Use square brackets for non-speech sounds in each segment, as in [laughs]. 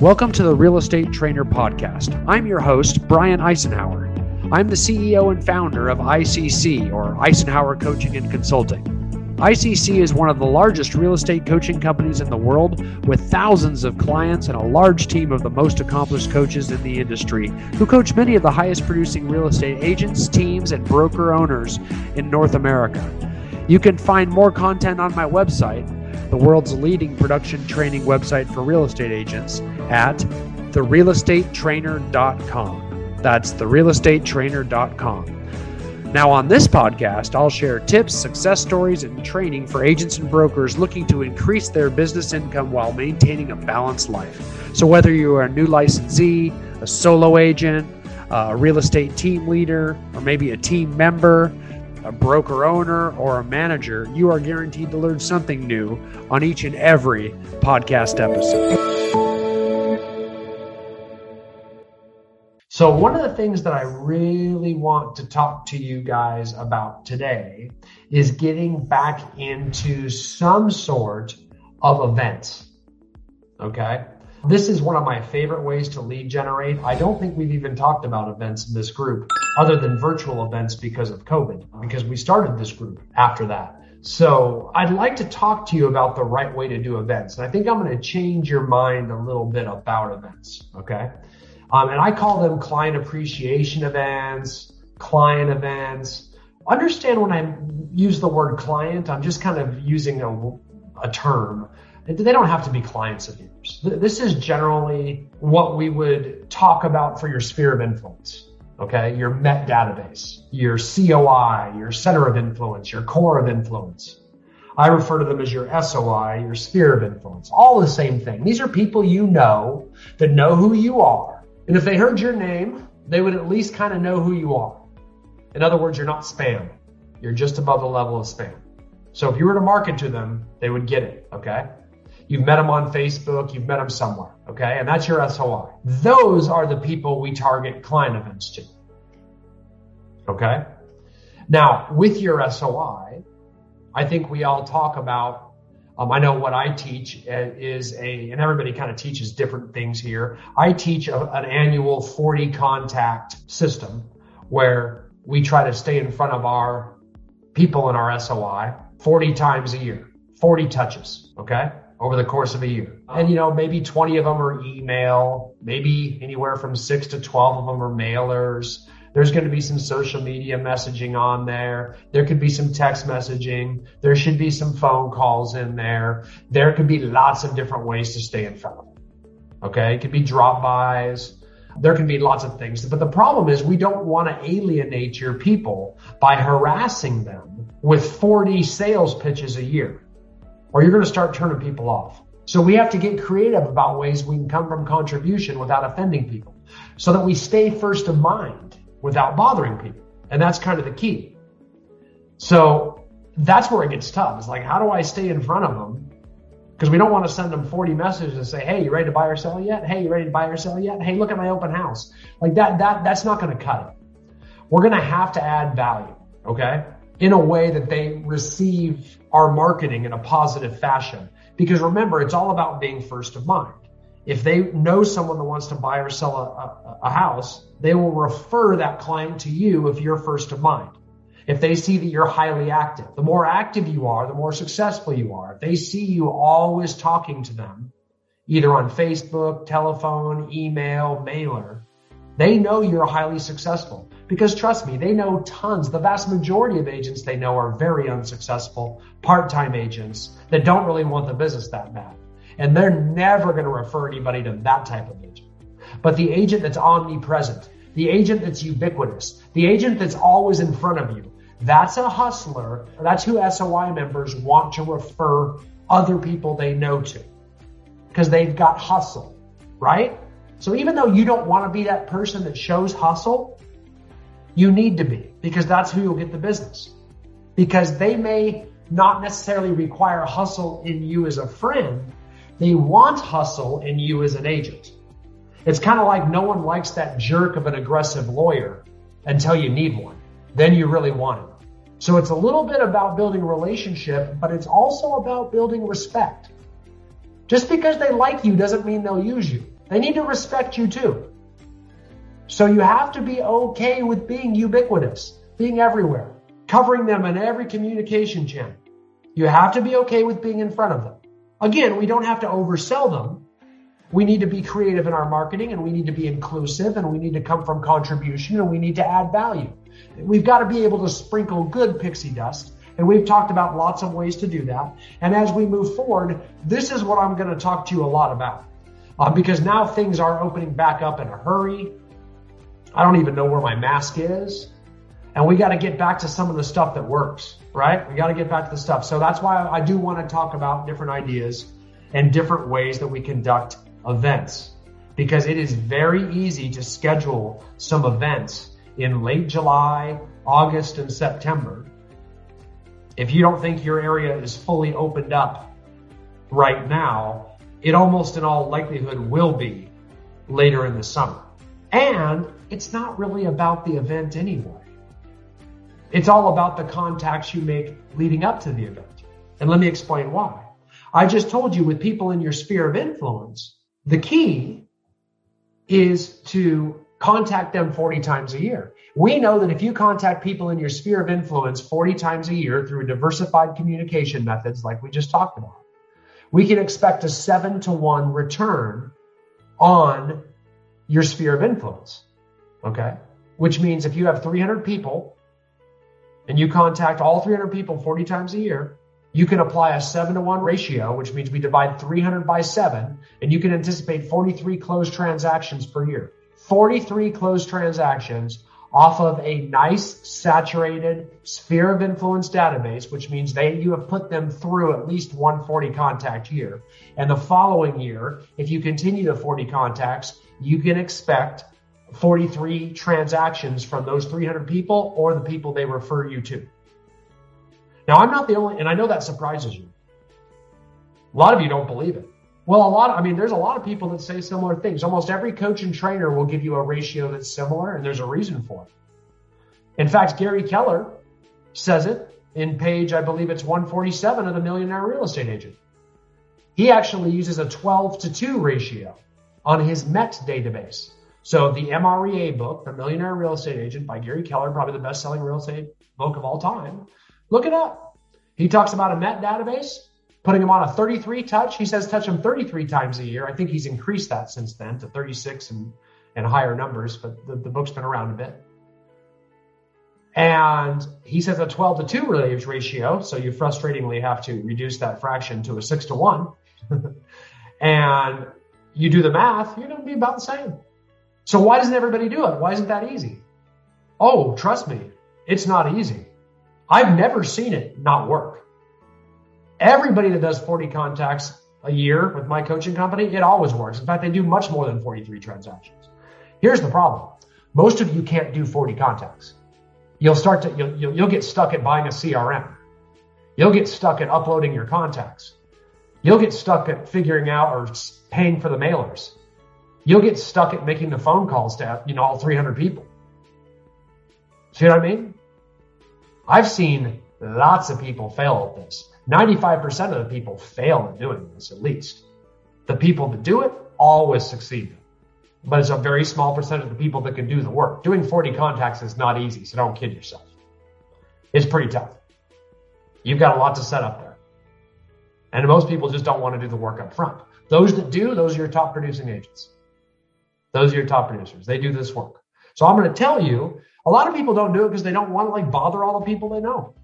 Welcome to the Real Estate Trainer Podcast. I'm your host, Brian Icenhower. I'm the CEO and founder of ICC, or Icenhower Coaching and Consulting. ICC is one of the largest real estate coaching companies in the world, with thousands of clients and a large team of the most accomplished coaches in the industry who coach many of the highest producing real estate agents, teams, and broker owners in North America. You can find more content on my website, the world's leading production training website for real estate agents, at therealestatetrainer.com. That's therealestatetrainer.com. Now, on this podcast, I'll share tips, success stories, and training for agents and brokers looking to increase their business income while maintaining a balanced life. So, whether you are a new licensee, a solo agent, a real estate team leader, or maybe a team member, a broker owner, or a manager, you are guaranteed to learn something new on each and every podcast episode. So, one of the things that I really want to talk to you guys about today is getting back into some sort of events. Okay. This is one of my favorite ways to lead generate. I don't think we've even talked about events in this group other than virtual events because of COVID, because we started this group after that. So I'd like to talk to you about the right way to do events. And I think I'm going to change your mind a little bit about events. Okay. Um, and I call them client appreciation events, client events. Understand when I use the word client, I'm just kind of using a, a term. They don't have to be clients of yours. This is generally what we would talk about for your sphere of influence. Okay. Your MET database, your COI, your center of influence, your core of influence. I refer to them as your SOI, your sphere of influence. All the same thing. These are people you know that know who you are and if they heard your name, they would at least kind of know who you are. In other words, you're not spam. You're just above the level of spam. So if you were to market to them, they would get it. Okay. You've met them on Facebook. You've met them somewhere. Okay. And that's your SOI. Those are the people we target client events to. Okay. Now with your SOI, I think we all talk about um, I know what I teach uh, is a, and everybody kind of teaches different things here. I teach a, an annual 40 contact system where we try to stay in front of our people in our SOI 40 times a year, 40 touches. Okay. Over the course of a year. And you know, maybe 20 of them are email, maybe anywhere from six to 12 of them are mailers. There's going to be some social media messaging on there. There could be some text messaging. There should be some phone calls in there. There could be lots of different ways to stay in front of them. Okay. It could be drop bys. There can be lots of things. But the problem is we don't want to alienate your people by harassing them with 40 sales pitches a year, or you're going to start turning people off. So we have to get creative about ways we can come from contribution without offending people so that we stay first of mind without bothering people. And that's kind of the key. So that's where it gets tough. It's like, how do I stay in front of them? Because we don't want to send them 40 messages and say, Hey, you ready to buy or sell yet? Hey, you ready to buy or sell yet? Hey, look at my open house. Like that, that, that's not going to cut it. We're going to have to add value. Okay. In a way that they receive our marketing in a positive fashion. Because remember, it's all about being first of mind. If they know someone that wants to buy or sell a, a, a house, they will refer that client to you if you're first of mind. If they see that you're highly active, the more active you are, the more successful you are. If they see you always talking to them, either on Facebook, telephone, email, mailer, they know you're highly successful. Because trust me, they know tons. The vast majority of agents they know are very unsuccessful part-time agents that don't really want the business that bad. And they're never going to refer anybody to that type of agent. But the agent that's omnipresent, the agent that's ubiquitous, the agent that's always in front of you, that's a hustler. That's who SOI members want to refer other people they know to because they've got hustle, right? So even though you don't want to be that person that shows hustle, you need to be because that's who you'll get the business because they may not necessarily require hustle in you as a friend, they want hustle in you as an agent. It's kind of like no one likes that jerk of an aggressive lawyer until you need one. Then you really want him. So it's a little bit about building relationship, but it's also about building respect. Just because they like you doesn't mean they'll use you. They need to respect you too. So you have to be okay with being ubiquitous, being everywhere, covering them in every communication channel. You have to be okay with being in front of them. Again, we don't have to oversell them. We need to be creative in our marketing and we need to be inclusive and we need to come from contribution and we need to add value. We've got to be able to sprinkle good pixie dust. And we've talked about lots of ways to do that. And as we move forward, this is what I'm going to talk to you a lot about. Uh, because now things are opening back up in a hurry. I don't even know where my mask is. And we got to get back to some of the stuff that works, right? We got to get back to the stuff. So that's why I do want to talk about different ideas and different ways that we conduct events because it is very easy to schedule some events in late July, August, and September. If you don't think your area is fully opened up right now, it almost in all likelihood will be later in the summer. And it's not really about the event anyway. It's all about the contacts you make leading up to the event. And let me explain why. I just told you with people in your sphere of influence, the key is to contact them 40 times a year. We know that if you contact people in your sphere of influence 40 times a year through diversified communication methods like we just talked about, we can expect a seven to one return on your sphere of influence. Okay. Which means if you have 300 people and you contact all 300 people 40 times a year, you can apply a seven to one ratio, which means we divide 300 by seven, and you can anticipate 43 closed transactions per year. 43 closed transactions off of a nice saturated sphere of influence database, which means they, you have put them through at least 140 contact year. And the following year, if you continue the 40 contacts, you can expect 43 transactions from those 300 people or the people they refer you to. Now, I'm not the only, and I know that surprises you. A lot of you don't believe it. Well, a lot, I mean, there's a lot of people that say similar things. Almost every coach and trainer will give you a ratio that's similar, and there's a reason for it. In fact, Gary Keller says it in page, I believe it's 147 of the Millionaire Real Estate Agent. He actually uses a 12 to 2 ratio on his MET database. So the MREA book, The Millionaire Real Estate Agent by Gary Keller, probably the best selling real estate book of all time, Look it up. He talks about a MET database, putting him on a 33 touch. He says touch him 33 times a year. I think he's increased that since then to 36 and, and higher numbers, but the, the book's been around a bit. And he says a 12 to 2 relatives ratio. So you frustratingly have to reduce that fraction to a 6 to 1. [laughs] and you do the math, you're going to be about the same. So why doesn't everybody do it? Why isn't that easy? Oh, trust me, it's not easy. I've never seen it not work. Everybody that does 40 contacts a year with my coaching company, it always works. In fact, they do much more than 43 transactions. Here's the problem. Most of you can't do 40 contacts. You'll start to, you'll, you'll, you'll get stuck at buying a CRM. You'll get stuck at uploading your contacts. You'll get stuck at figuring out or paying for the mailers. You'll get stuck at making the phone calls to, you know, all 300 people. See what I mean? I've seen lots of people fail at this. 95% of the people fail at doing this, at least. The people that do it always succeed. But it's a very small percentage of the people that can do the work. Doing 40 contacts is not easy, so don't kid yourself. It's pretty tough. You've got a lot to set up there. And most people just don't want to do the work up front. Those that do, those are your top producing agents. Those are your top producers. They do this work. So I'm going to tell you a lot of people don't do it because they don't want to like bother all the people they know.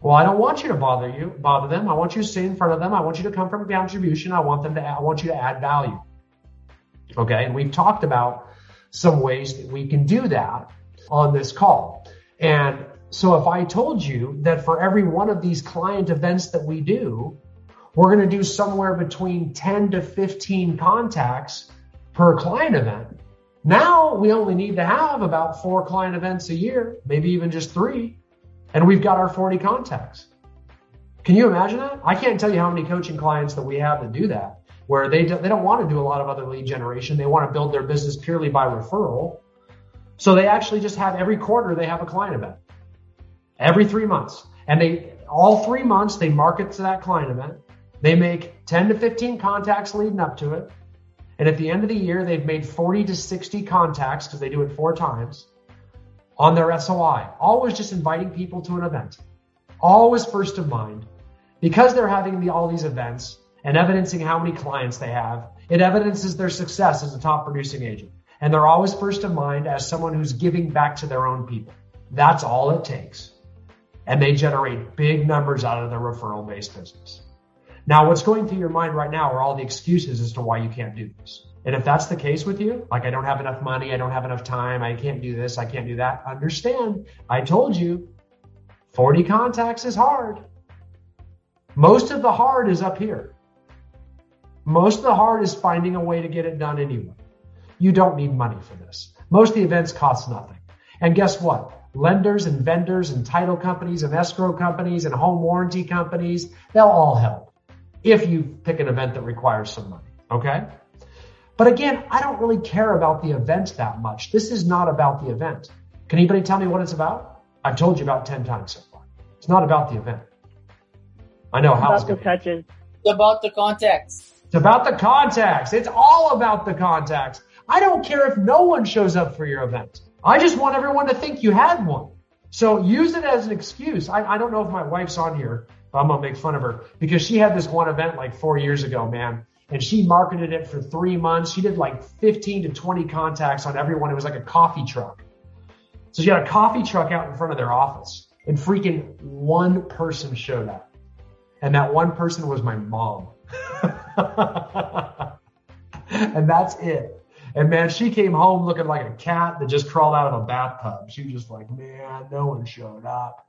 Well, I don't want you to bother you, bother them. I want you to stay in front of them. I want you to come from contribution. I want them to, I want you to add value. Okay. And we've talked about some ways that we can do that on this call. And so if I told you that for every one of these client events that we do, we're going to do somewhere between 10 to 15 contacts per client event. Now we only need to have about four client events a year, maybe even just three, and we've got our 40 contacts. Can you imagine that? I can't tell you how many coaching clients that we have that do that, where they, do, they don't want to do a lot of other lead generation. They want to build their business purely by referral. So they actually just have every quarter they have a client event. Every three months. And they, all three months, they market to that client event. They make 10 to 15 contacts leading up to it. And at the end of the year, they've made 40 to 60 contacts because they do it four times on their SOI. Always just inviting people to an event. Always first of mind. Because they're having the, all these events and evidencing how many clients they have, it evidences their success as a top producing agent. And they're always first of mind as someone who's giving back to their own people. That's all it takes. And they generate big numbers out of their referral based business. Now, what's going through your mind right now are all the excuses as to why you can't do this. And if that's the case with you, like I don't have enough money, I don't have enough time, I can't do this, I can't do that, understand. I told you 40 contacts is hard. Most of the hard is up here. Most of the hard is finding a way to get it done anyway. You don't need money for this. Most of the events cost nothing. And guess what? Lenders and vendors and title companies and escrow companies and home warranty companies, they'll all help if you pick an event that requires some money. Okay? But again, I don't really care about the event that much. This is not about the event. Can anybody tell me what it's about? I've told you about 10 times so far. It's not about the event. I know how it's about the touches. It's about the contacts. It's about the contacts. It's all about the contacts. I don't care if no one shows up for your event. I just want everyone to think you had one. So use it as an excuse. I, I don't know if my wife's on here, I'm gonna make fun of her because she had this one event like four years ago, man. And she marketed it for three months. She did like 15 to 20 contacts on everyone. It was like a coffee truck. So she had a coffee truck out in front of their office and freaking one person showed up. And that one person was my mom. [laughs] and that's it. And man, she came home looking like a cat that just crawled out of a bathtub. She was just like, man, no one showed up.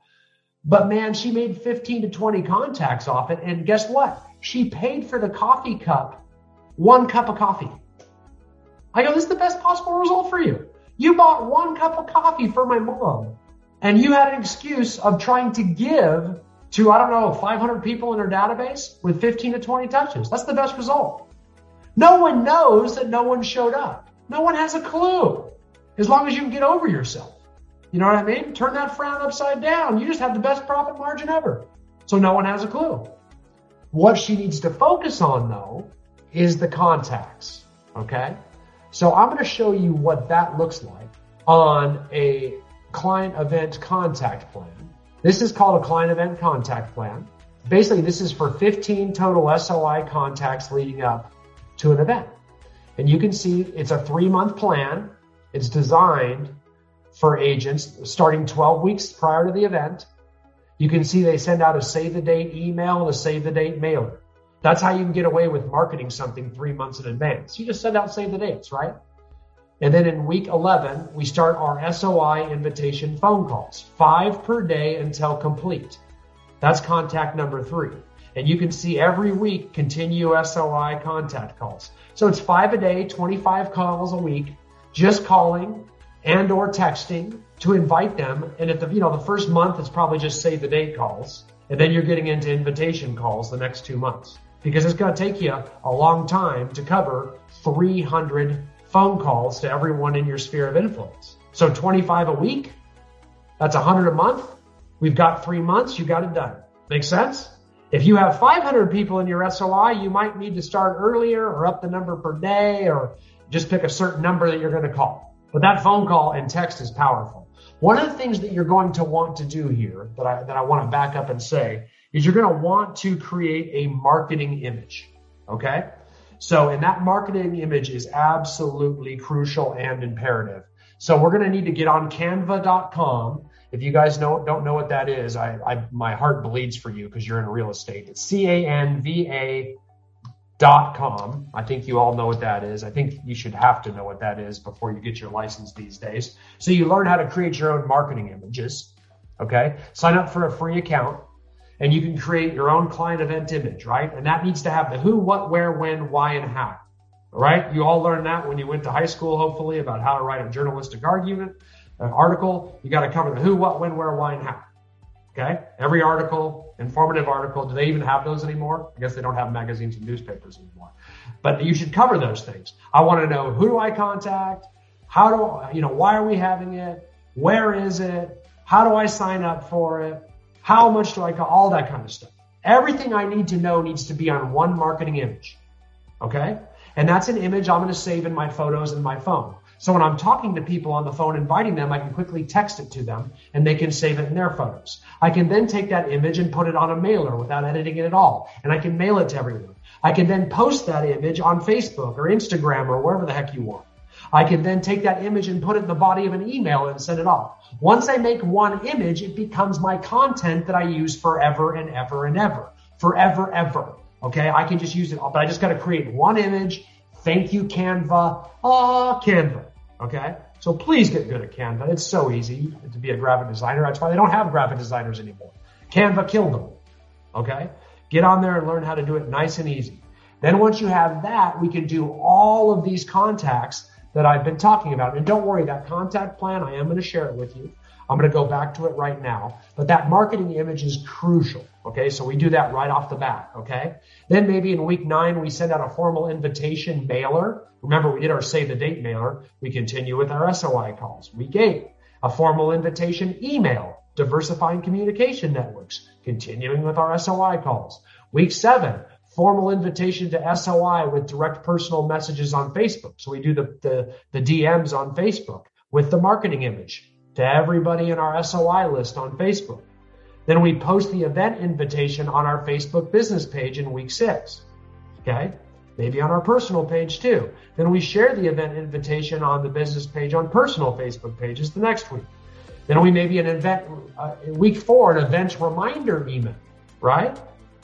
But man, she made 15 to 20 contacts off it. And guess what? She paid for the coffee cup, one cup of coffee. I go, this is the best possible result for you. You bought one cup of coffee for my mom and you had an excuse of trying to give to, I don't know, 500 people in her database with 15 to 20 touches. That's the best result. No one knows that no one showed up. No one has a clue. As long as you can get over yourself. You know what I mean? Turn that frown upside down. You just have the best profit margin ever. So no one has a clue. What she needs to focus on though is the contacts. Okay. So I'm going to show you what that looks like on a client event contact plan. This is called a client event contact plan. Basically, this is for 15 total SOI contacts leading up to an event. And you can see it's a three month plan. It's designed for agents starting 12 weeks prior to the event. You can see they send out a save the date email and a save the date mailer. That's how you can get away with marketing something three months in advance. You just send out save the dates, right? And then in week 11, we start our SOI invitation phone calls, five per day until complete. That's contact number three. And you can see every week continue SOI contact calls. So it's five a day, 25 calls a week, just calling and or texting to invite them. And at the, you know, the first month, it's probably just save the date calls. And then you're getting into invitation calls the next two months because it's going to take you a long time to cover 300 phone calls to everyone in your sphere of influence. So 25 a week, that's 100 a month. We've got three months. You got it done. Make sense? If you have 500 people in your SOI, you might need to start earlier or up the number per day or just pick a certain number that you're going to call. But that phone call and text is powerful. One of the things that you're going to want to do here that I, that I want to back up and say is you're going to want to create a marketing image. Okay. So, and that marketing image is absolutely crucial and imperative. So we're going to need to get on canva.com if you guys know don't know what that is, I, I my heart bleeds for you because you're in real estate. It's C A N V A dot com. I think you all know what that is. I think you should have to know what that is before you get your license these days. So you learn how to create your own marketing images. Okay. Sign up for a free account and you can create your own client event image, right? And that needs to have the who, what, where, when, why, and how. All right. You all learned that when you went to high school, hopefully, about how to write a journalistic argument an article, you got to cover the who, what, when, where, why, and how. Okay. Every article, informative article. Do they even have those anymore? I guess they don't have magazines and newspapers anymore. But you should cover those things. I want to know who do I contact? How do I, you know, why are we having it? Where is it? How do I sign up for it? How much do I call? All that kind of stuff. Everything I need to know needs to be on one marketing image. Okay. And that's an image I'm going to save in my photos in my phone. So when I'm talking to people on the phone, inviting them, I can quickly text it to them and they can save it in their photos. I can then take that image and put it on a mailer without editing it at all. And I can mail it to everyone. I can then post that image on Facebook or Instagram or wherever the heck you want. I can then take that image and put it in the body of an email and send it off. Once I make one image, it becomes my content that I use forever and ever and ever. Forever, ever. Okay. I can just use it, but I just got to create one image. Thank you, Canva. Ah, Canva. Okay. So please get good at Canva. It's so easy to be a graphic designer. That's why they don't have graphic designers anymore. Canva killed them. Okay. Get on there and learn how to do it nice and easy. Then once you have that, we can do all of these contacts that I've been talking about. And don't worry, that contact plan, I am going to share it with you. I'm going to go back to it right now. But that marketing image is crucial. Okay. So we do that right off the bat. Okay. Then maybe in week nine, we send out a formal invitation mailer. Remember, we did our save the date mailer. We continue with our SOI calls. Week eight, a formal invitation email, diversifying communication networks, continuing with our SOI calls. Week seven, formal invitation to SOI with direct personal messages on Facebook. So we do the, the, the DMs on Facebook with the marketing image to everybody in our SOI list on Facebook. Then we post the event invitation on our Facebook business page in week six. Okay. Maybe on our personal page too. Then we share the event invitation on the business page on personal Facebook pages the next week. Then we maybe an event, uh, week four, an event reminder email, right?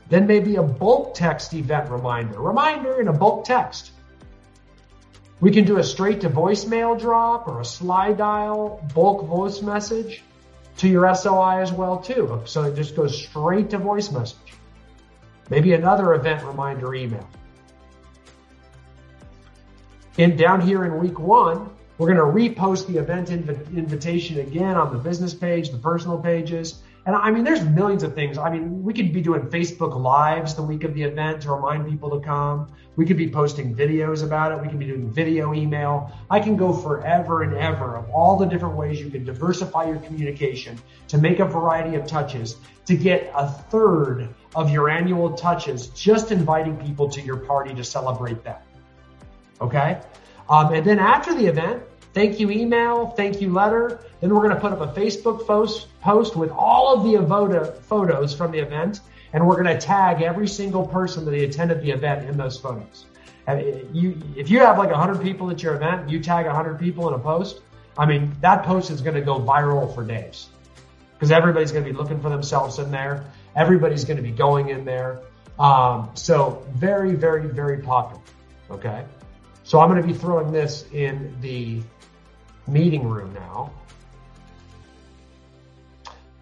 Then maybe a bulk text event reminder, reminder in a bulk text. We can do a straight to voicemail drop or a Slydial bulk voice message to your SOI as well too. So it just goes straight to voice message. Maybe another event reminder email. And down here in week one, we're going to repost the event inv- invitation again on the business page, the personal pages, and I mean, there's millions of things. I mean, we could be doing Facebook lives the week of the event to remind people to come. We could be posting videos about it. We could be doing video email. I can go forever and ever of all the different ways you can diversify your communication to make a variety of touches to get a third of your annual touches just inviting people to your party to celebrate that. Okay. Um, and then after the event, thank you email, thank you letter. Then we're going to put up a Facebook post post with all of the photos from the event, and we're going to tag every single person that attended the event in those photos. And you, if you have like 100 people at your event, you tag 100 people in a post. I mean, that post is going to go viral for days because everybody's going to be looking for themselves in there. Everybody's going to be going in there. Um, so very, very, very popular. Okay. So I'm going to be throwing this in the meeting room now.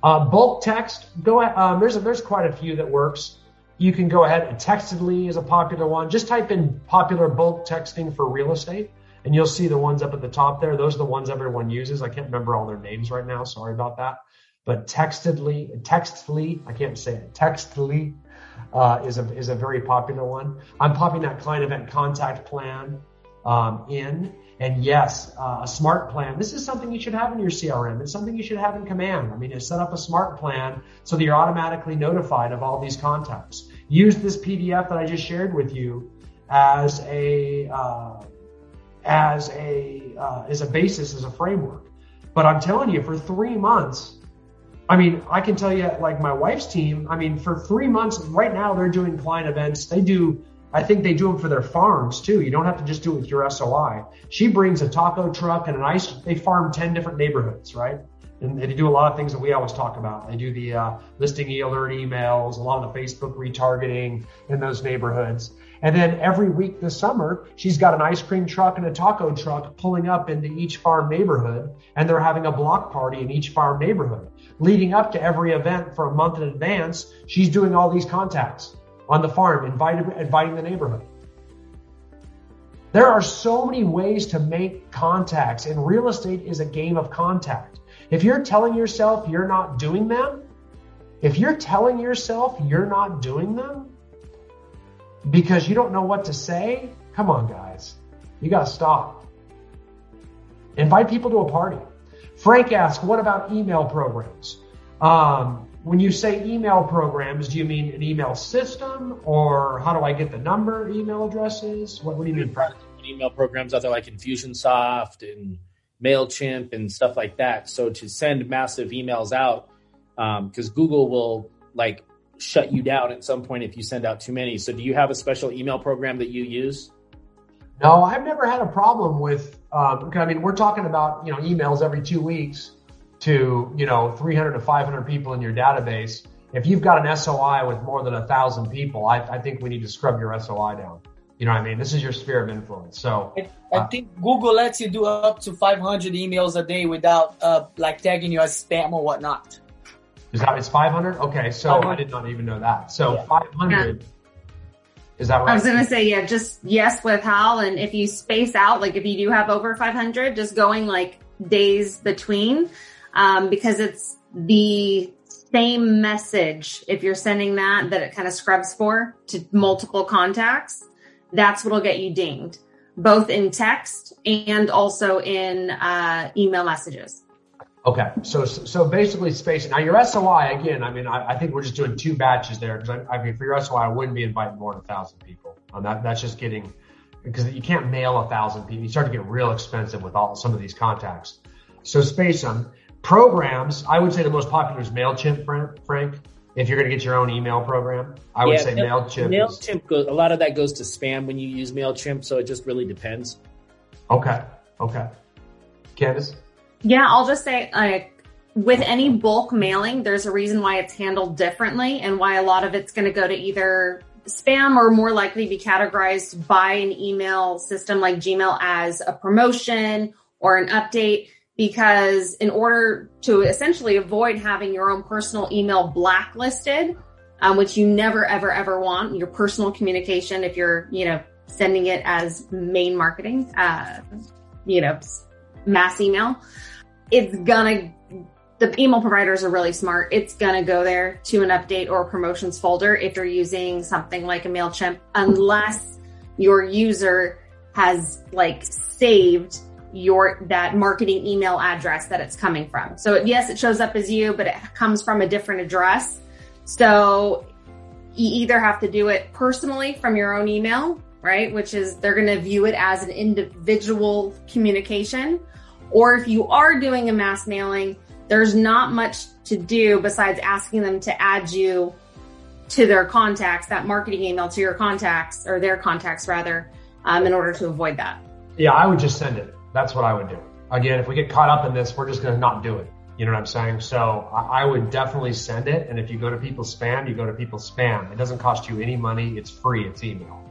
Uh, bulk text, go ahead. Um, there's a, there's quite a few that works. You can go ahead and textedly is a popular one. Just type in popular bulk texting for real estate, and you'll see the ones up at the top there. Those are the ones everyone uses. I can't remember all their names right now. Sorry about that. But textedly, textly, I can't say it. Textly uh, is a is a very popular one. I'm popping that client event contact plan um, in. And yes, uh, a smart plan. This is something you should have in your CRM. It's something you should have in command. I mean, set up a smart plan so that you're automatically notified of all these contacts. Use this PDF that I just shared with you as a uh, as a uh, as a basis, as a framework. But I'm telling you, for three months, I mean, I can tell you, like my wife's team. I mean, for three months, right now they're doing client events. They do I think they do them for their farms too. You don't have to just do it with your SOI. She brings a taco truck and an ice. They farm 10 different neighborhoods, right? And they do a lot of things that we always talk about. They do the uh, listing alert emails, a lot of the Facebook retargeting in those neighborhoods. And then every week this summer, she's got an ice cream truck and a taco truck pulling up into each farm neighborhood, and they're having a block party in each farm neighborhood. Leading up to every event for a month in advance, she's doing all these contacts on the farm, inviting, inviting the neighborhood. There are so many ways to make contacts, and real estate is a game of contact. If you're telling yourself you're not doing them, if you're telling yourself you're not doing them because you don't know what to say, come on, guys. You got to stop. Invite people to a party. Frank asks, what about email programs? Um, when you say email programs, do you mean an email system or how do I get the number email addresses? What, what do you mean? Email programs out there like Infusionsoft and MailChimp and stuff like that. So to send massive emails out, because um, Google will like shut you down at some point if you send out too many. So do you have a special email program that you use? No, I've never had a problem with. Um, I mean, we're talking about you know emails every two weeks to you know 300 to 500 people in your database. If you've got an SOI with more than a thousand people, I, I think we need to scrub your SOI down. You know what I mean? This is your sphere of influence. So I, I uh, think Google lets you do up to 500 emails a day without uh, like tagging you as spam or whatnot. Is that it's 500? Okay, so 500. I did not even know that. So yeah. 500. Yeah. Is that right? I was gonna say yeah, just yes with Hal, and if you space out, like if you do have over 500, just going like days between, um, because it's the same message if you're sending that that it kind of scrubs for to multiple contacts that's what'll get you dinged, both in text and also in uh, email messages. Okay, so so basically spacing. Now your SOI again. I mean, I, I think we're just doing two batches there because I, I, mean for your SOI, I wouldn't be inviting more than a thousand people. Um, that that's just getting because you can't mail a thousand people. You start to get real expensive with all some of these contacts. So space them. Programs. I would say the most popular is Mailchimp, Frank if you're going to get your own email program. I would say Mail, MailChimp. MailChimp goes, a lot of that goes to spam when you use MailChimp, so it just really depends. Okay. Okay. Candace? Yeah, I'll just say like with any bulk mailing, there's a reason why it's handled differently and why a lot of it's going to go to either spam or more likely be categorized by an email system like Gmail as a promotion or an update because in order to essentially avoid having your own personal email blacklisted, um, which you never, ever, ever want, your personal communication, if you're, you know, sending it as main marketing, uh, you know, mass email, it's gonna, the email providers are really smart. It's gonna go there to an update or promotions folder if you're using something like a MailChimp, unless your user has like saved your that marketing email address that it's coming from. So yes, it shows up as you, but it comes from a different address. So you either have to do it personally from your own email, right? Which is they're going to view it as an individual communication. Or if you are doing a mass mailing, there's not much to do besides asking them to add you to their contacts, that marketing email to your contacts or their contacts rather, um, in order to avoid that. Yeah, I would just send it. That's what I would do. Again, if we get caught up in this, we're just going to not do it. You know what I'm saying? So I would definitely send it. And if you go to people's spam, you go to people's spam. It doesn't cost you any money. It's free. It's email.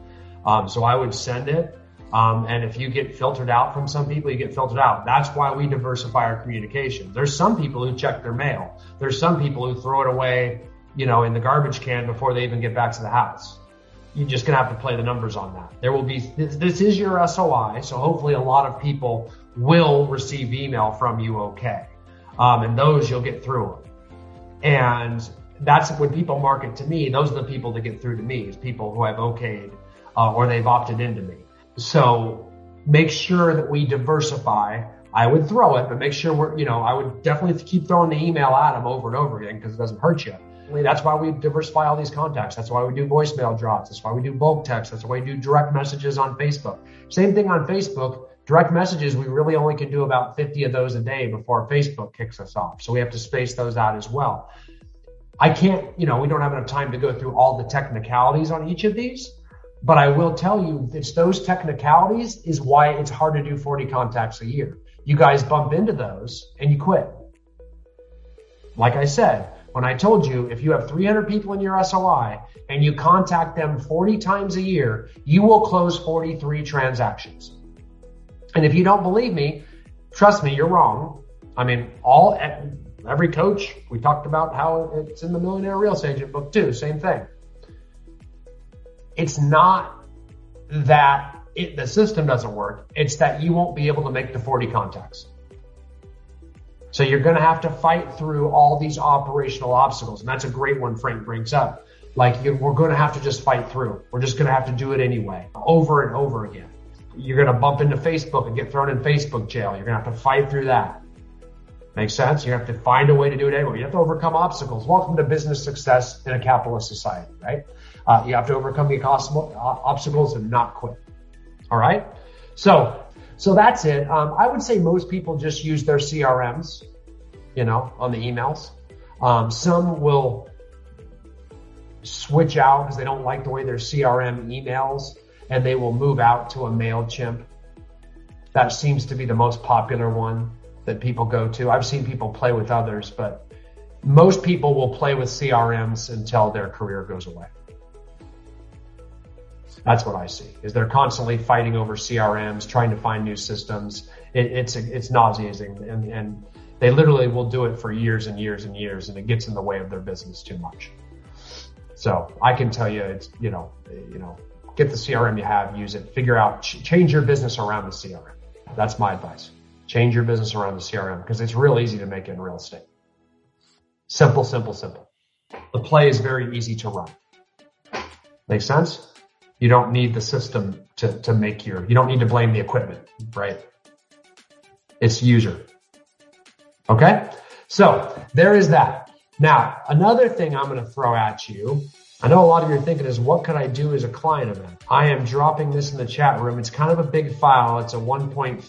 Um, so I would send it. Um, and if you get filtered out from some people, you get filtered out. That's why we diversify our communication. There's some people who check their mail. There's some people who throw it away, you know, in the garbage can before they even get back to the house you're just going to have to play the numbers on that. There will be, this, this, is your SOI. So hopefully a lot of people will receive email from you okay. Um, and those you'll get through them. And that's when people market to me. Those are the people that get through to me is people who I've okayed uh, or they've opted into me. So make sure that we diversify. I would throw it, but make sure we're, you know, I would definitely keep throwing the email at them over and over again because it doesn't hurt you. That's why we diversify all these contacts. That's why we do voicemail drops. That's why we do bulk text. That's why we do direct messages on Facebook. Same thing on Facebook. Direct messages, we really only can do about 50 of those a day before Facebook kicks us off. So we have to space those out as well. I can't, you know, we don't have enough time to go through all the technicalities on each of these, but I will tell you it's those technicalities is why it's hard to do 40 contacts a year. You guys bump into those and you quit. Like I said, when I told you if you have 300 people in your SOI and you contact them 40 times a year, you will close 43 transactions. And if you don't believe me, trust me, you're wrong. I mean, all every coach, we talked about how it's in the Millionaire Real Estate Agent book too, same thing. It's not that it, the system doesn't work. It's that you won't be able to make the 40 contacts. So you're going to have to fight through all these operational obstacles. And that's a great one Frank brings up. Like we're going to have to just fight through. We're just going to have to do it anyway, over and over again. You're going to bump into Facebook and get thrown in Facebook jail. You're going to have to fight through that. Makes sense? You have to find a way to do it anyway. You have to overcome obstacles. Welcome to business success in a capitalist society, right? Uh, you have to overcome the obstacles and not quit. All right. So, so that's it. Um, I would say most people just use their CRMs, you know, on the emails. Um, some will switch out because they don't like the way their CRM emails and they will move out to a MailChimp. That seems to be the most popular one that people go to. I've seen people play with others, but most people will play with CRMs until their career goes away. That's what I see is they're constantly fighting over CRMs, trying to find new systems. It, it's, it's nauseating and, and they literally will do it for years and years and years and it gets in the way of their business too much. So I can tell you it's, you know, you know, get the CRM you have, use it, figure out, ch- change your business around the CRM. That's my advice. Change your business around the CRM because it's real easy to make in real estate. Simple, simple, simple. The play is very easy to run. Make sense? You don't need the system to, to make your, you don't need to blame the equipment, right? It's user. Okay. So there is that. Now, another thing I'm going to throw at you. I know a lot of you are thinking is what could I do as a client of event? I am dropping this in the chat room. It's kind of a big file. It's a 1.3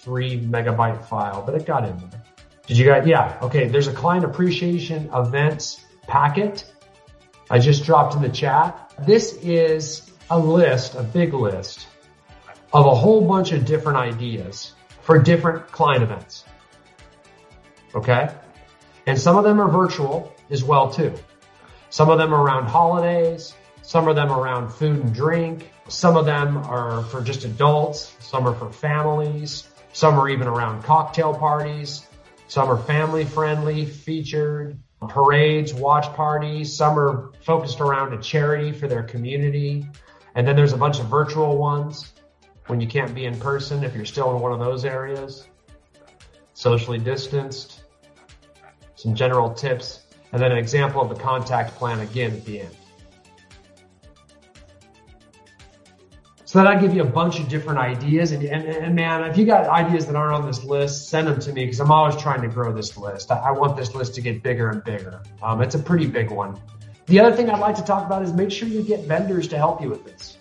megabyte file, but it got in there. Did you guys? Yeah. Okay. There's a client appreciation events packet. I just dropped in the chat. This is a list, a big list of a whole bunch of different ideas for different client events. Okay. And some of them are virtual as well too. Some of them are around holidays. Some of them around food and drink. Some of them are for just adults. Some are for families. Some are even around cocktail parties. Some are family friendly, featured parades, watch parties. Some are focused around a charity for their community. And then there's a bunch of virtual ones when you can't be in person if you're still in one of those areas. Socially distanced. Some general tips and then an example of the contact plan again at the end. So that I give you a bunch of different ideas. And, and, and, man, if you got ideas that aren't on this list, send them to me because I'm always trying to grow this list. I, I, want this list to get bigger and bigger. Um, it's a pretty big one. The other thing I'd like to talk about is make sure you get vendors to help you with this.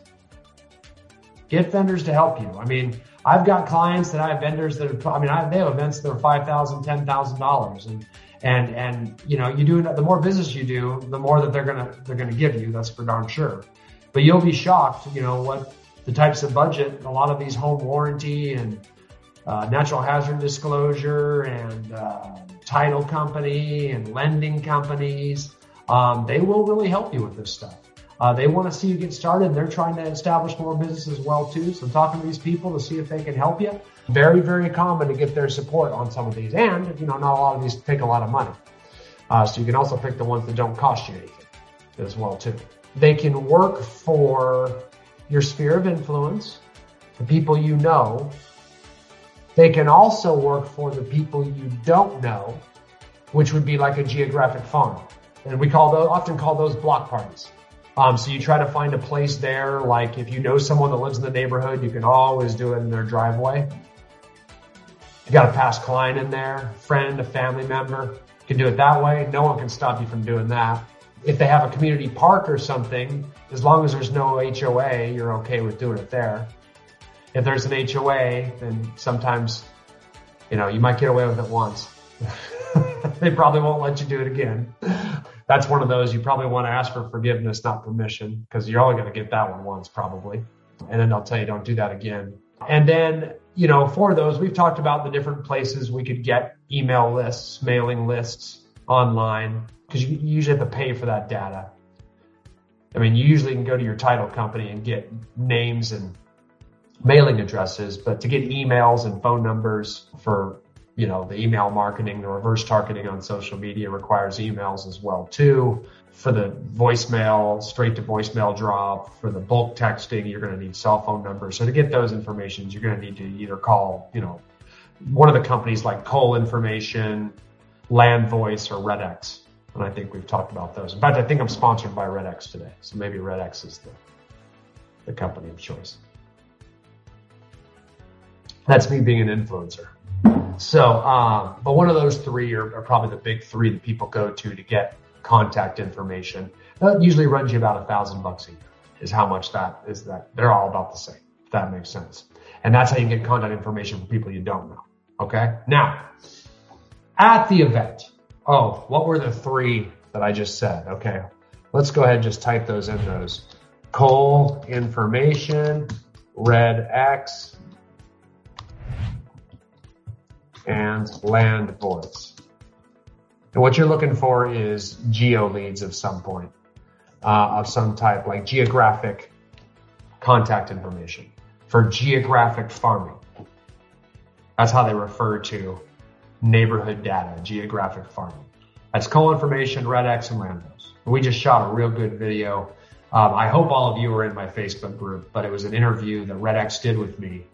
Get vendors to help you. I mean, I've got clients that I have vendors that are, I mean, I, they have events that are $5,000, $10,000 and and and you know you do the more business you do the more that they're gonna they're gonna give you that's for darn sure but you'll be shocked you know what the types of budget a lot of these home warranty and uh, natural hazard disclosure and uh, title company and lending companies um, they will really help you with this stuff uh, they want to see you get started they're trying to establish more business as well too so i'm talking to these people to see if they can help you very, very common to get their support on some of these. And, you know, not a lot of these take a lot of money. Uh, so you can also pick the ones that don't cost you anything as well too. They can work for your sphere of influence, the people you know. They can also work for the people you don't know, which would be like a geographic farm. And we call those, often call those block parties. Um, so you try to find a place there, like if you know someone that lives in the neighborhood, you can always do it in their driveway. You got a past client in there, friend, a family member. You can do it that way. No one can stop you from doing that. If they have a community park or something, as long as there's no HOA, you're okay with doing it there. If there's an HOA, then sometimes, you know, you might get away with it once. [laughs] they probably won't let you do it again. That's one of those you probably want to ask for forgiveness, not permission, because you're only going to get that one once probably. And then they'll tell you don't do that again. And then you know, for those, we've talked about the different places we could get email lists, mailing lists online, because you usually have to pay for that data. I mean, you usually can go to your title company and get names and mailing addresses, but to get emails and phone numbers for, you know, the email marketing, the reverse targeting on social media requires emails as well too for the voicemail, straight to voicemail drop, for the bulk texting, you're going to need cell phone numbers. So to get those informations, you're going to need to either call, you know, one of the companies like Cole Information, Landvoice, or RedX. And I think we've talked about those. In fact, I think I'm sponsored by RedX today. So maybe RedX is the, the company of choice. That's me being an influencer. So, uh, but one of those three are, are, probably the big three that people go to to get contact information. That usually runs you about a thousand bucks a year is how much that is that. They're all about the same, if that makes sense. And that's how you get contact information from people you don't know. Okay. Now, at the event, oh, what were the three that I just said? Okay. Let's go ahead and just type those in those. Cole information, RedX, and Landvoice. And what you're looking for is geo leads of some point, uh, of some type, like geographic contact information for geographic farming. That's how they refer to neighborhood data, geographic farming. That's Cole information, RedX, and Landos. We just shot a real good video. Um, I hope all of you are in my Facebook group, but it was an interview that RedX did with me.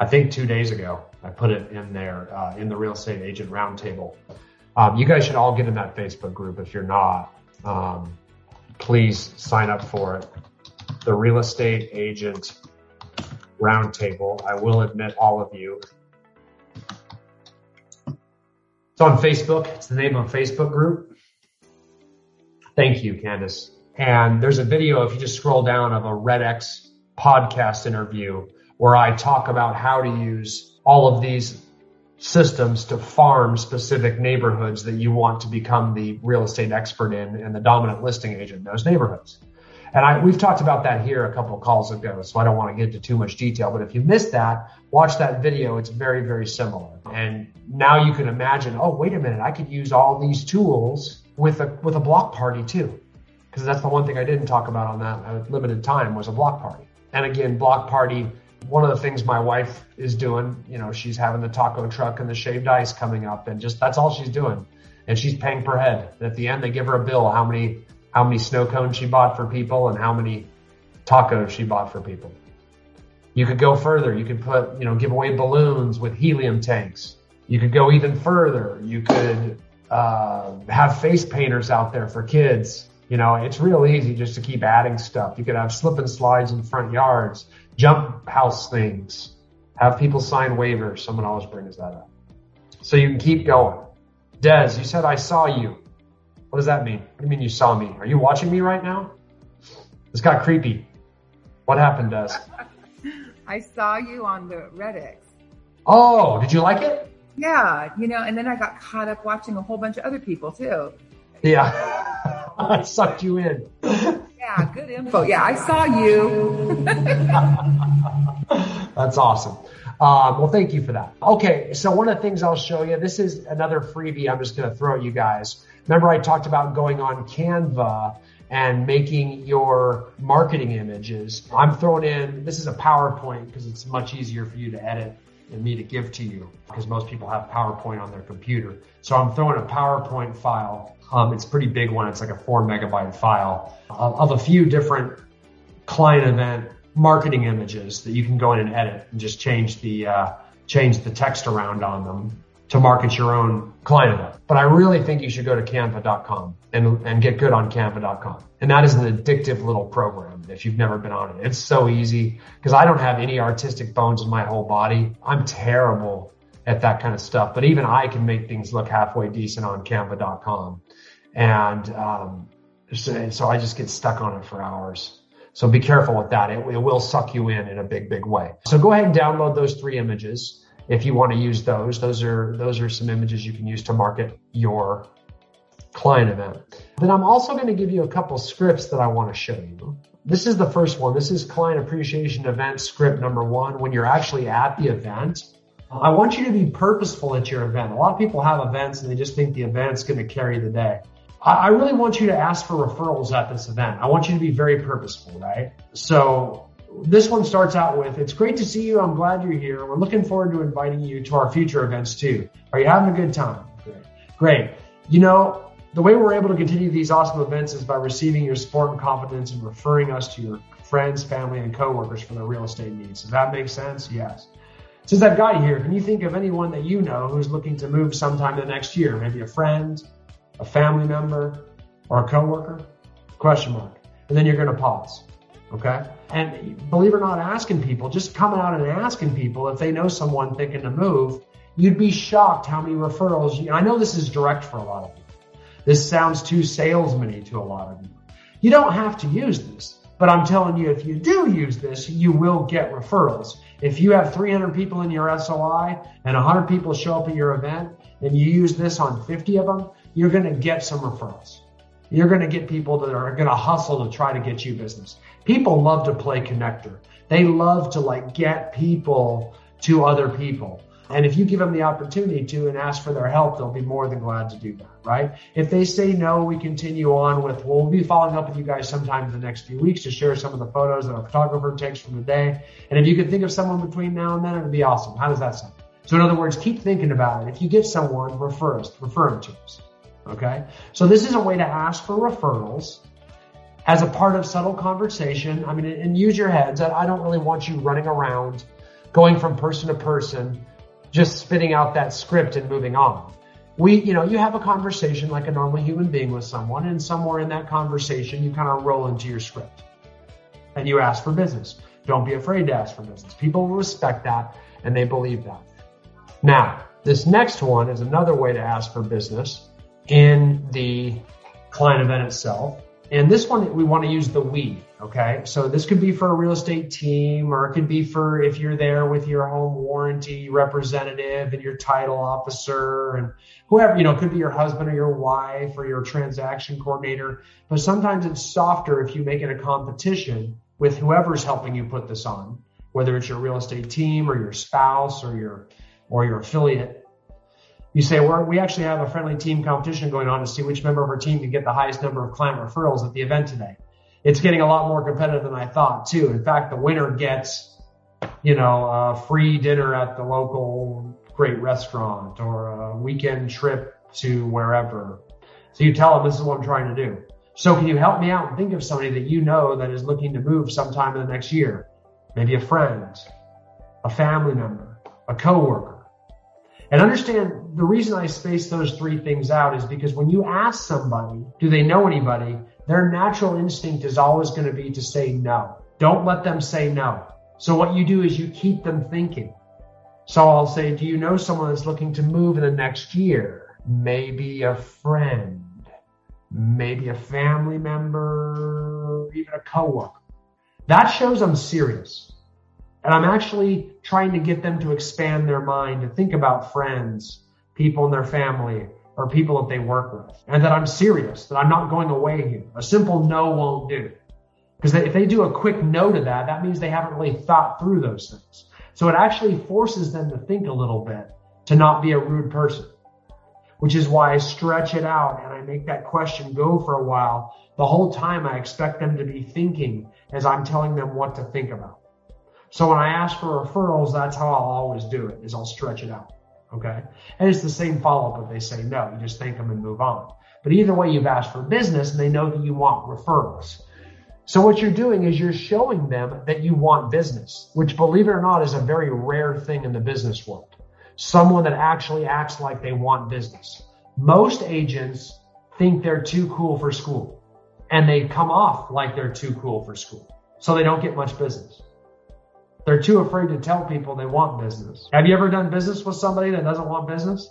I think two days ago. I put it in there uh, in the real estate agent roundtable. Um, you guys should all get in that Facebook group. If you're not, um, please sign up for it. The real estate agent roundtable. I will admit all of you. It's on Facebook. It's the name of Facebook group. Thank you, Candace. And there's a video, if you just scroll down, of a RedX podcast interview where I talk about how to use all of these systems to farm specific neighborhoods that you want to become the real estate expert in and the dominant listing agent in those neighborhoods. And I, we've talked about that here a couple of calls ago, so I don't want to get into too much detail. But if you missed that, watch that video. It's very, very similar. And now you can imagine, oh, wait a minute, I could use all these tools with a with a block party too, because that's the one thing I didn't talk about on that uh, limited time was a block party. And again, block party. One of the things my wife is doing, you know, she's having the taco truck and the shaved ice coming up, and just that's all she's doing. And she's paying per head. At the end, they give her a bill how many how many snow cones she bought for people and how many tacos she bought for people. You could go further. You could put, you know, give away balloons with helium tanks. You could go even further. You could uh, have face painters out there for kids. You know, it's real easy just to keep adding stuff. You could have slip and slides in front yards, jump house things, have people sign waivers. Someone always brings that up. So you can keep going. Des, you said I saw you. What does that mean? What do you mean you saw me? Are you watching me right now? This got creepy. What happened, Des? [laughs] I saw you on the RedX. Oh, did you like it? Yeah, you know, and then I got caught up watching a whole bunch of other people too. Yeah. [laughs] I sucked you in. [laughs] Yeah, good [laughs] info. Yeah, I saw you. [laughs] That's awesome. Um, well, thank you for that. Okay, so one of the things I'll show you, this is another freebie I'm just going to throw at you guys. Remember, I talked about going on Canva and making your marketing images. I'm throwing in, this is a PowerPoint because it's much easier for you to edit and me to give to you because most people have PowerPoint on their computer. So I'm throwing a PowerPoint file. Um, it's a pretty big one. It's like a four megabyte file of, of a few different client event marketing images that you can go in and edit and just change the uh, change the text around on them to market your own client event. But I really think you should go to canva.com and, and get good on canva.com. And that is an addictive little program if you've never been on it. It's so easy because I don't have any artistic bones in my whole body. I'm terrible at that kind of stuff, but even I can make things look halfway decent on canva.com. And, um, so, so I just get stuck on it for hours. So be careful with that. It, it will suck you in in a big, big way. So go ahead and download those three images if you want to use those. Those are those are some images you can use to market your client event. Then I'm also going to give you a couple scripts that I want to show you. This is the first one. This is client appreciation event script number one. When you're actually at the event, I want you to be purposeful at your event. A lot of people have events and they just think the event's going to carry the day. I really want you to ask for referrals at this event. I want you to be very purposeful, right? So this one starts out with, it's great to see you. I'm glad you're here. We're looking forward to inviting you to our future events too. Are you having a good time? Great. Great. You know, the way we're able to continue these awesome events is by receiving your support and confidence and referring us to your friends, family, and coworkers for their real estate needs. Does that make sense? Yes. Since I've got you here, can you think of anyone that you know who's looking to move sometime the next year? Maybe a friend, a family member, or a coworker? Question mark. And then you're going to pause. Okay. And believe it or not, asking people, just coming out and asking people if they know someone thinking to move You'd be shocked how many referrals. You, I know this is direct for a lot of you. This sounds too salesman to a lot of you. You don't have to use this, but I'm telling you, if you do use this, you will get referrals. If you have 300 people in your SOI and 100 people show up at your event and you use this on 50 of them, you're going to get some referrals. You're going to get people that are going to hustle to try to get you business. People love to play connector. They love to like get people to other people. And if you give them the opportunity to and ask for their help, they'll be more than glad to do that, right? If they say no, we continue on with, well, be following up with you guys sometime in the next few weeks to share some of the photos that our photographer takes from the day. And if you could think of someone between now and then, it'd be awesome. How does that sound? So in other words, keep thinking about it. If you get someone, refer us, refer them to us. Okay. So this is a way to ask for referrals as a part of subtle conversation. I mean, and use your heads. I don't really want you running around going from person to person just spitting out that script and moving on. We, you know, you have a conversation like a normal human being with someone, and somewhere in that conversation, you kind of roll into your script and you ask for business. Don't be afraid to ask for business. People respect that and they believe that. Now, this next one is another way to ask for business in the client event itself. And this one, we want to use the we. Okay. So this could be for a real estate team, or it could be for if you're there with your home warranty representative and your title officer and whoever, you know, could be your husband or your wife or your transaction coordinator. But sometimes it's softer if you make it a competition with whoever's helping you put this on, whether it's your real estate team or your spouse or your, or your affiliate you say, we actually have a friendly team competition going on to see which member of our team can get the highest number of client referrals at the event today. It's getting a lot more competitive than I thought too. In fact, the winner gets, you know, a free dinner at the local great restaurant or a weekend trip to wherever. So you tell them this is what I'm trying to do. So can you help me out and think of somebody that you know that is looking to move sometime in the next year? Maybe a friend, a family member, a coworker and understand the reason I space those three things out is because when you ask somebody, do they know anybody? Their natural instinct is always going to be to say no. Don't let them say no. So what you do is you keep them thinking. So I'll say, do you know someone that's looking to move in the next year? Maybe a friend, maybe a family member, even a coworker. That shows I'm serious. And I'm actually trying to get them to expand their mind to think about friends, people in their family, or people that they work with. And that I'm serious, that I'm not going away here. A simple no won't do. Because if they do a quick no to that, that means they haven't really thought through those things. So it actually forces them to think a little bit to not be a rude person, which is why I stretch it out and I make that question go for a while. The whole time I expect them to be thinking as I'm telling them what to think about. So when I ask for referrals, that's how I'll always do it is I'll stretch it out. Okay. And it's the same follow up if they say no, you just thank them and move on. But either way, you've asked for business and they know that you want referrals. So what you're doing is you're showing them that you want business, which believe it or not is a very rare thing in the business world. Someone that actually acts like they want business. Most agents think they're too cool for school and they come off like they're too cool for school. So they don't get much business. They're too afraid to tell people they want business. Have you ever done business with somebody that doesn't want business?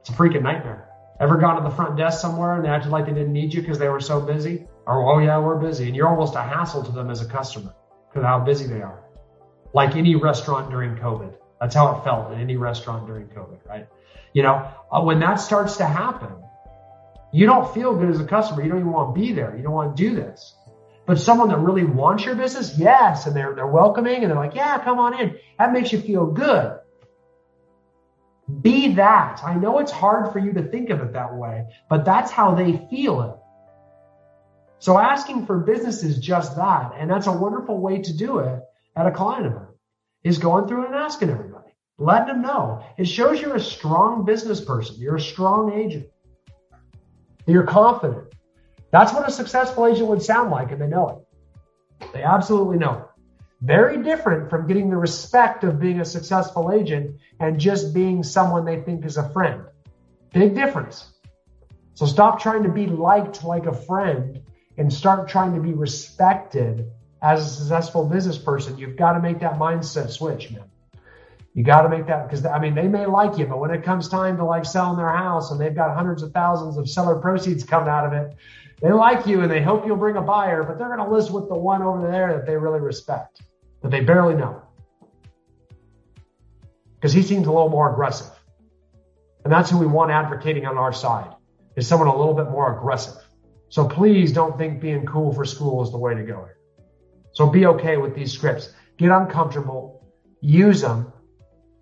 It's a freaking nightmare. Ever gone to the front desk somewhere and they acted like they didn't need you because they were so busy? Or, oh yeah, we're busy. And you're almost a hassle to them as a customer because how busy they are. Like any restaurant during COVID. That's how it felt in any restaurant during COVID, right? You know, uh, when that starts to happen, you don't feel good as a customer. You don't even want to be there. You don't want to do this. But someone that really wants your business, yes, and they're they're welcoming and they're like, yeah, come on in. That makes you feel good. Be that. I know it's hard for you to think of it that way, but that's how they feel it. So asking for business is just that. And that's a wonderful way to do it at a client event is going through and asking everybody, letting them know. It shows you're a strong business person. You're a strong agent. You're confident. That's what a successful agent would sound like, and they know it. They absolutely know it. Very different from getting the respect of being a successful agent and just being someone they think is a friend. Big difference. So stop trying to be liked like a friend and start trying to be respected as a successful business person. You've got to make that mindset switch, man. You got to make that because I mean they may like you, but when it comes time to like selling their house and they've got hundreds of thousands of seller proceeds coming out of it, they like you and they hope you'll bring a buyer, but they're going to list with the one over there that they really respect, that they barely know, because he seems a little more aggressive, and that's who we want advocating on our side is someone a little bit more aggressive. So please don't think being cool for school is the way to go here. So be okay with these scripts. Get uncomfortable, use them,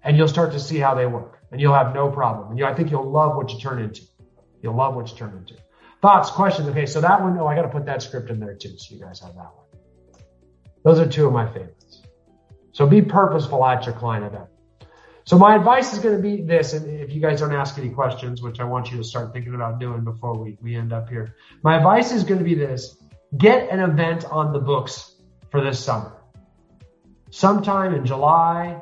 and you'll start to see how they work. And you'll have no problem. And you, I think you'll love what you turn into. You'll love what you turn into. Thoughts, questions? Okay, so that one, oh, I got to put that script in there too, so you guys have that one. Those are two of my favorites. So be purposeful at your client event. So my advice is going to be this, and if you guys don't ask any questions, which I want you to start thinking about doing before we, we end up here, my advice is going to be this. Get an event on the books for this summer. Sometime in July,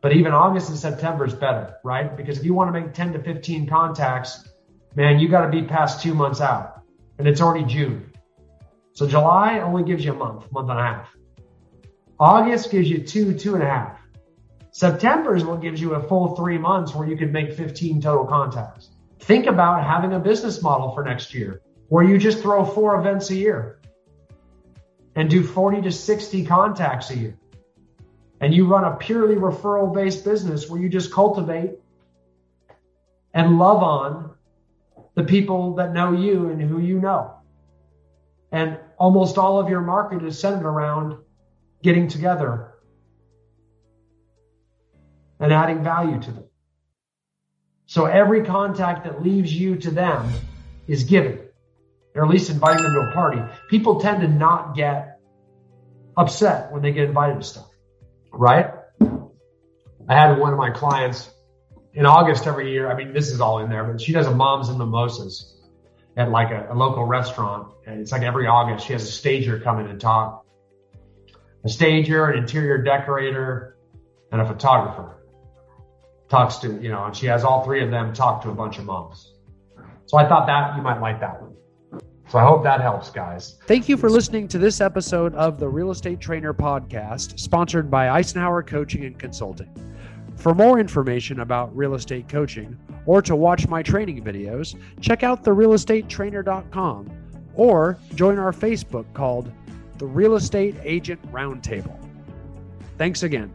but even August and September is better, right? Because if you want to make 10 to 15 contacts, man, you got to be past two months out and it's already June. So July only gives you a month, month and a half. August gives you two, two and a half. September is what gives you a full three months where you can make 15 total contacts. Think about having a business model for next year where you just throw four events a year and do 40 to 60 contacts a year. And you run a purely referral based business where you just cultivate and love on the people that know you and who you know. And almost all of your market is centered around getting together and adding value to them. So every contact that leaves you to them is given, or at least inviting them to a party. People tend to not get upset when they get invited to stuff, right? I had one of my clients in August every year. I mean, this is all in there, but she does a moms and mimosas at like a, a local restaurant. And it's like every August she has a stager come in and talk. A stager, an interior decorator, and a photographer talks to, you know, and she has all three of them talk to a bunch of moms. So I thought that you might like that one. So I hope that helps, guys. Thank you for listening to this episode of the Real Estate Trainer Podcast, sponsored by Icenhower Coaching and Consulting. For more information about real estate coaching or to watch my training videos, check out therealestatetrainer.com or join our Facebook called the Real Estate Agent Roundtable. Thanks again.